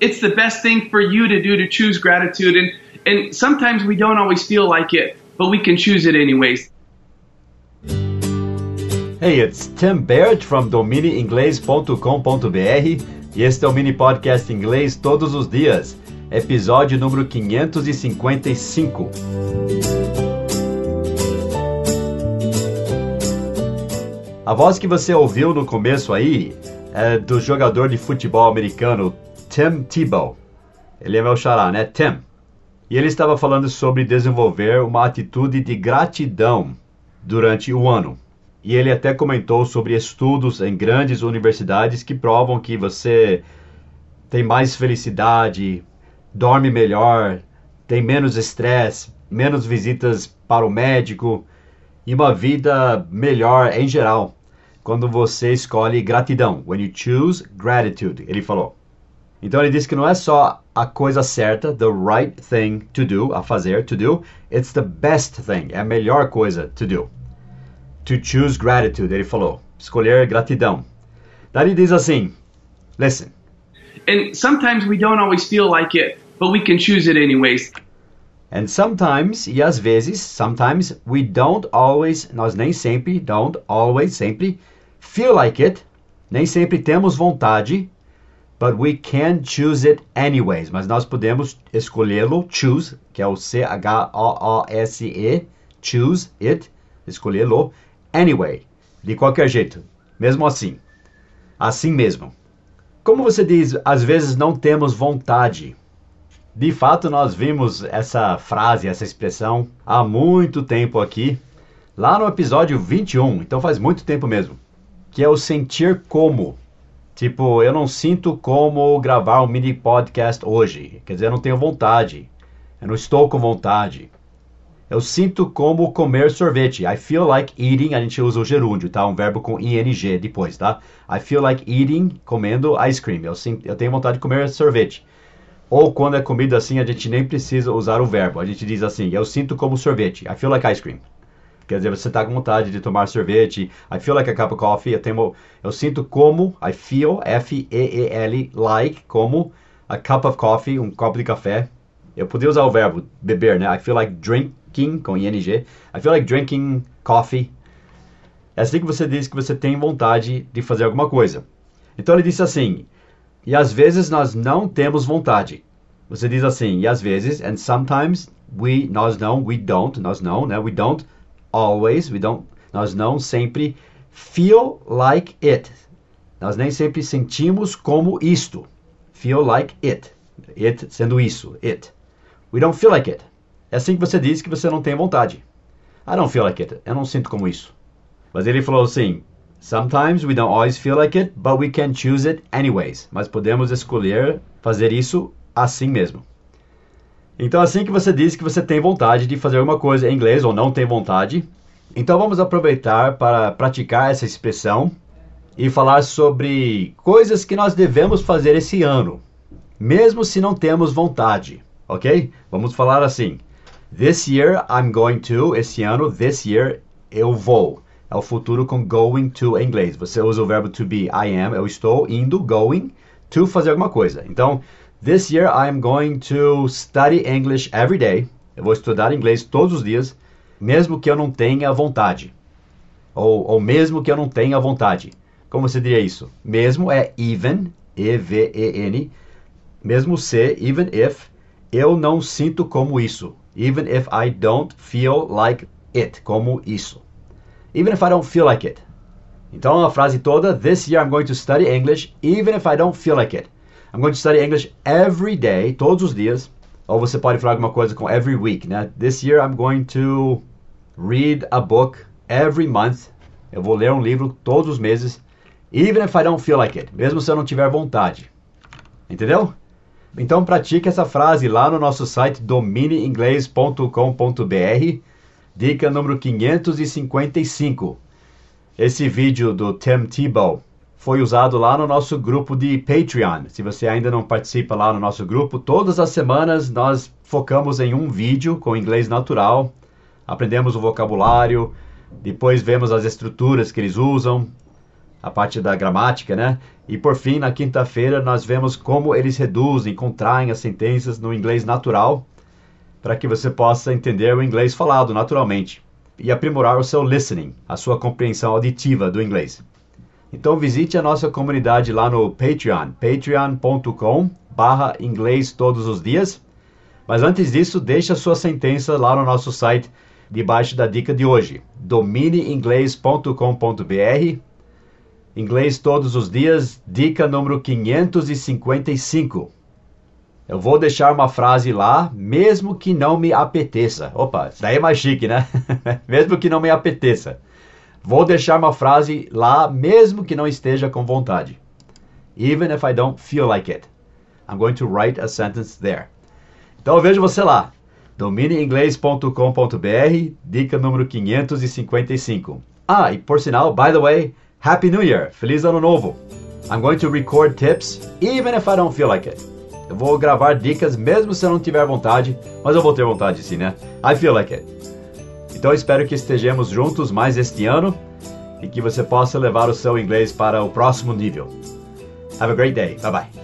it's the best thing for you to do to choose gratitude. And, and sometimes we don't always feel like it, but we can choose it anyways. Hey, it's Tim Baird from dominiinglês.com.br e este é o mini podcast inglês todos os dias, episódio número 555. A voz que você ouviu no começo aí é do jogador de futebol americano Tim Tebow. Ele é meu xará, né? Tim. E ele estava falando sobre desenvolver uma atitude de gratidão durante o ano. E ele até comentou sobre estudos em grandes universidades que provam que você tem mais felicidade, dorme melhor, tem menos estresse, menos visitas para o médico e uma vida melhor em geral quando você escolhe gratidão. When you choose gratitude, ele falou. Então ele disse que não é só a coisa certa, the right thing to do, a fazer, to do, it's the best thing, é a melhor coisa to do. To choose gratitude, ele falou, escolher gratidão. Daí ele diz assim, listen. And sometimes we don't always feel like it, but we can choose it anyways. And sometimes, e às vezes, sometimes we don't always, nós nem sempre, don't always, sempre, feel like it, nem sempre temos vontade, but we can choose it anyways. Mas nós podemos escolhê-lo, choose, que é o C-H-O-O-S-E, choose it, escolhê-lo, anyway, de qualquer jeito, mesmo assim, assim mesmo. Como você diz, às vezes não temos vontade. De fato, nós vimos essa frase, essa expressão há muito tempo aqui, lá no episódio 21, então faz muito tempo mesmo, que é o sentir como. Tipo, eu não sinto como gravar um mini podcast hoje. Quer dizer, eu não tenho vontade. Eu não estou com vontade. Eu sinto como comer sorvete. I feel like eating. A gente usa o gerúndio, tá? Um verbo com ing depois, tá? I feel like eating, comendo ice cream. Eu, sinto, eu tenho vontade de comer sorvete. Ou quando é comida assim, a gente nem precisa usar o verbo. A gente diz assim: eu sinto como sorvete. I feel like ice cream. Quer dizer, você está com vontade de tomar sorvete. I feel like a cup of coffee. Eu, tenho, eu sinto como, I feel, F-E-E-L, like, como a cup of coffee, um copo de café. Eu podia usar o verbo beber, né? I feel like drinking, com ing. I feel like drinking coffee. É assim que você diz que você tem vontade de fazer alguma coisa. Então ele disse assim, e às vezes nós não temos vontade. Você diz assim, e às vezes, and sometimes we, nós não, we don't, nós não, né? We don't always, we don't, nós não sempre feel like it. Nós nem sempre sentimos como isto. Feel like it. It sendo isso, it. We don't feel like it. É assim que você diz que você não tem vontade. I don't feel like it. Eu não sinto como isso. Mas ele falou assim: Sometimes we don't always feel like it, but we can choose it anyways. Mas podemos escolher fazer isso assim mesmo. Então, assim que você diz que você tem vontade de fazer alguma coisa em inglês ou não tem vontade, então vamos aproveitar para praticar essa expressão e falar sobre coisas que nós devemos fazer esse ano, mesmo se não temos vontade, ok? Vamos falar assim: This year I'm going to. Esse ano, this year, eu vou. É o futuro com going to em inglês. Você usa o verbo to be. I am, eu estou indo, going to fazer alguma coisa. Então, This year I am going to study English every day. Eu vou estudar inglês todos os dias, mesmo que eu não tenha vontade. Ou, ou mesmo que eu não tenha vontade. Como você diria isso? Mesmo é even, E-V-E-N. Mesmo se, even if, eu não sinto como isso. Even if I don't feel like it, como isso. Even if I don't feel like it. Então a frase toda, This year I'm going to study English even if I don't feel like it. I'm going to study English every day, todos os dias. Ou você pode falar alguma coisa com every week, né? This year I'm going to read a book every month. Eu vou ler um livro todos os meses, even if I don't feel like it, mesmo se eu não tiver vontade. Entendeu? Então pratique essa frase lá no nosso site domineinglês.com.br. Dica número 555. Esse vídeo do Tim Tebow foi usado lá no nosso grupo de Patreon. Se você ainda não participa lá no nosso grupo, todas as semanas nós focamos em um vídeo com inglês natural, aprendemos o vocabulário, depois vemos as estruturas que eles usam, a parte da gramática, né? E por fim, na quinta-feira, nós vemos como eles reduzem, contraem as sentenças no inglês natural, para que você possa entender o inglês falado naturalmente e aprimorar o seu listening, a sua compreensão auditiva do inglês. Então visite a nossa comunidade lá no Patreon, patreon.com barra inglês todos os dias. Mas antes disso, deixe a sua sentença lá no nosso site, debaixo da dica de hoje, domineinglês.com.br Inglês todos os dias, dica número 555. Eu vou deixar uma frase lá, mesmo que não me apeteça. Opa, daí é mais chique, né? mesmo que não me apeteça. Vou deixar uma frase lá, mesmo que não esteja com vontade. Even if I don't feel like it. I'm going to write a sentence there. Então eu vejo você lá. domineinglês.com.br, dica número 555. Ah, e por sinal, by the way, Happy New Year! Feliz Ano Novo! I'm going to record tips even if I don't feel like it. Eu vou gravar dicas mesmo se eu não tiver vontade, mas eu vou ter vontade sim, né? I feel like it. Então espero que estejamos juntos mais este ano e que você possa levar o seu inglês para o próximo nível. Have a great day. Bye bye.